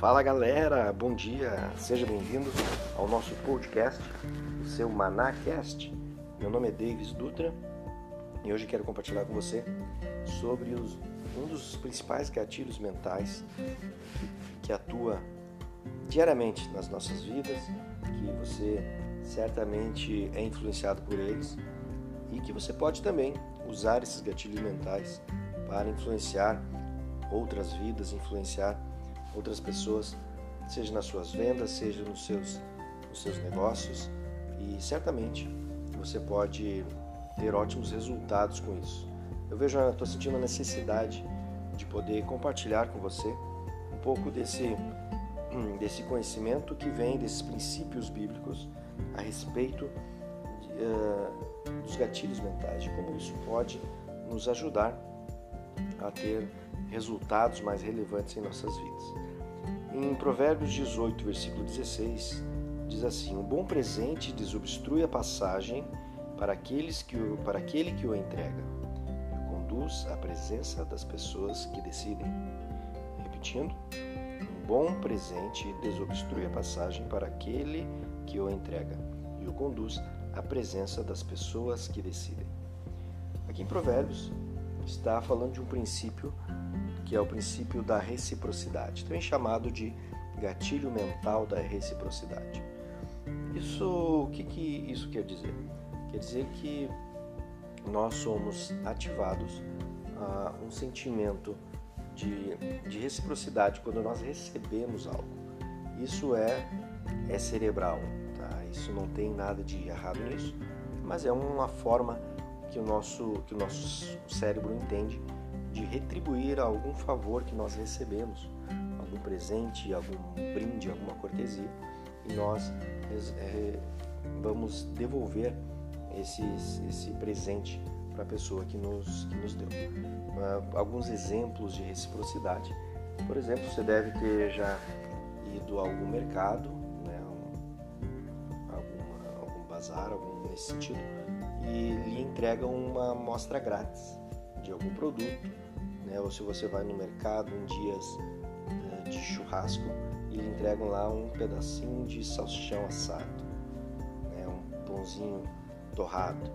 Fala galera, bom dia, seja bem-vindo ao nosso podcast, o seu Manacast. Meu nome é Davis Dutra e hoje quero compartilhar com você sobre os, um dos principais gatilhos mentais que atua diariamente nas nossas vidas, que você certamente é influenciado por eles e que você pode também usar esses gatilhos mentais para influenciar outras vidas, influenciar outras pessoas, seja nas suas vendas, seja nos seus, nos seus negócios e certamente você pode ter ótimos resultados com isso. Eu vejo, estou sentindo a necessidade de poder compartilhar com você um pouco desse desse conhecimento que vem desses princípios bíblicos a respeito de, uh, dos gatilhos mentais, de como isso pode nos ajudar a ter resultados mais relevantes em nossas vidas. Em Provérbios 18, versículo 16, diz assim: Um bom presente desobstrui a passagem para, aqueles que o, para aquele que o entrega e conduz à presença das pessoas que decidem. Repetindo, um bom presente desobstrui a passagem para aquele que o entrega e o conduz à presença das pessoas que decidem. Aqui em Provérbios, está falando de um princípio que é o princípio da reciprocidade, também chamado de gatilho mental da reciprocidade. Isso, o que, que isso quer dizer? Quer dizer que nós somos ativados a um sentimento de, de reciprocidade quando nós recebemos algo. Isso é, é cerebral, tá? isso não tem nada de errado nisso, mas é uma forma que o nosso, que o nosso cérebro entende de retribuir algum favor que nós recebemos, algum presente, algum brinde, alguma cortesia, e nós é, vamos devolver esse, esse presente para a pessoa que nos, que nos deu. Uh, alguns exemplos de reciprocidade. Por exemplo, você deve ter já ido a algum mercado, né, um, alguma, algum bazar, algum nesse sentido, e lhe entregam uma amostra grátis de algum produto, né? ou se você vai no mercado em dias né, de churrasco e lhe entregam lá um pedacinho de salsichão assado, né? um pãozinho torrado,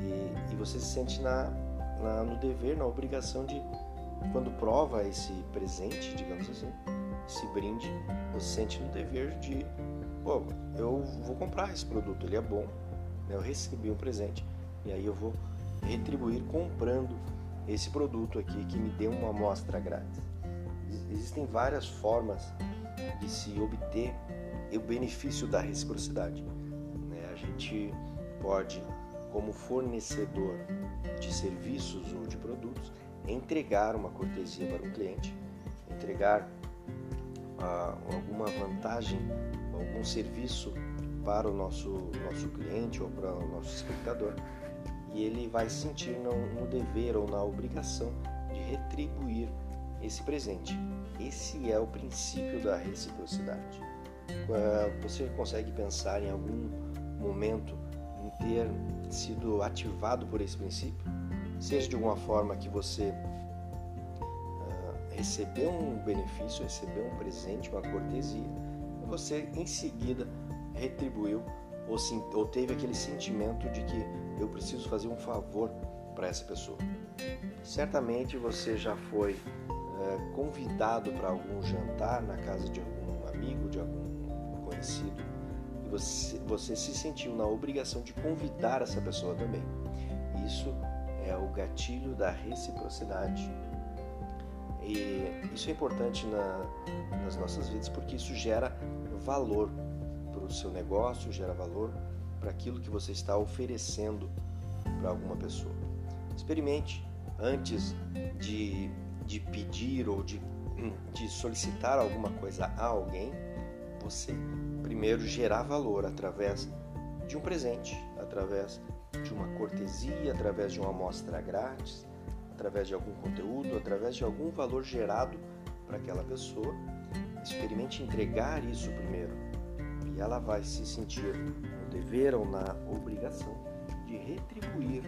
e, e você se sente na, na, no dever, na obrigação de, quando prova esse presente, digamos assim, esse brinde, você se sente no dever de, pô, eu vou comprar esse produto, ele é bom? Eu recebi um presente e aí eu vou retribuir comprando esse produto aqui que me deu uma amostra grátis. Existem várias formas de se obter o benefício da reciprocidade. Né? A gente pode, como fornecedor de serviços ou de produtos, entregar uma cortesia para um cliente, entregar ah, alguma vantagem, algum serviço para o nosso, nosso cliente ou para o nosso espectador e ele vai sentir no, no dever ou na obrigação de retribuir esse presente. Esse é o princípio da reciprocidade. Você consegue pensar em algum momento em ter sido ativado por esse princípio? Seja de alguma forma que você uh, recebeu um benefício, recebeu um presente, uma cortesia, você em seguida retribuiu ou, sim, ou teve aquele sentimento de que eu preciso fazer um favor para essa pessoa. Certamente você já foi é, convidado para algum jantar na casa de algum amigo, de algum conhecido, e você, você se sentiu na obrigação de convidar essa pessoa também. Isso é o gatilho da reciprocidade. E isso é importante na, nas nossas vidas porque isso gera valor para o seu negócio, gera valor para aquilo que você está oferecendo para alguma pessoa. Experimente antes de, de pedir ou de, de solicitar alguma coisa a alguém, você primeiro gerar valor através de um presente, através de uma cortesia, através de uma amostra grátis, através de algum conteúdo, através de algum valor gerado para aquela pessoa. Experimente entregar isso primeiro e ela vai se sentir no dever ou na obrigação de retribuir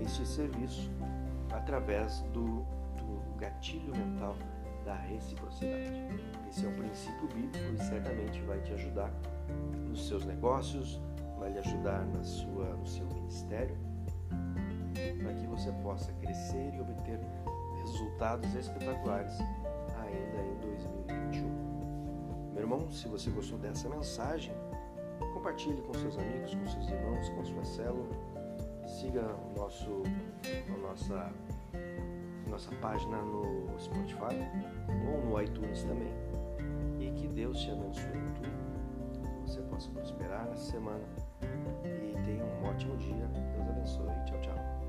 este serviço através do, do gatilho mental da reciprocidade. Esse é um princípio bíblico e certamente vai te ajudar nos seus negócios, vai lhe ajudar na sua, no seu ministério, para que você possa crescer e obter resultados espetaculares ainda em 2021. Meu irmão, se você gostou dessa mensagem, compartilhe com seus amigos, com seus irmãos, com sua célula. Siga o nosso, a nossa, nossa página no Spotify ou no iTunes também. E que Deus te abençoe em que você possa prosperar nessa semana e tenha um ótimo dia. Deus abençoe. Tchau, tchau.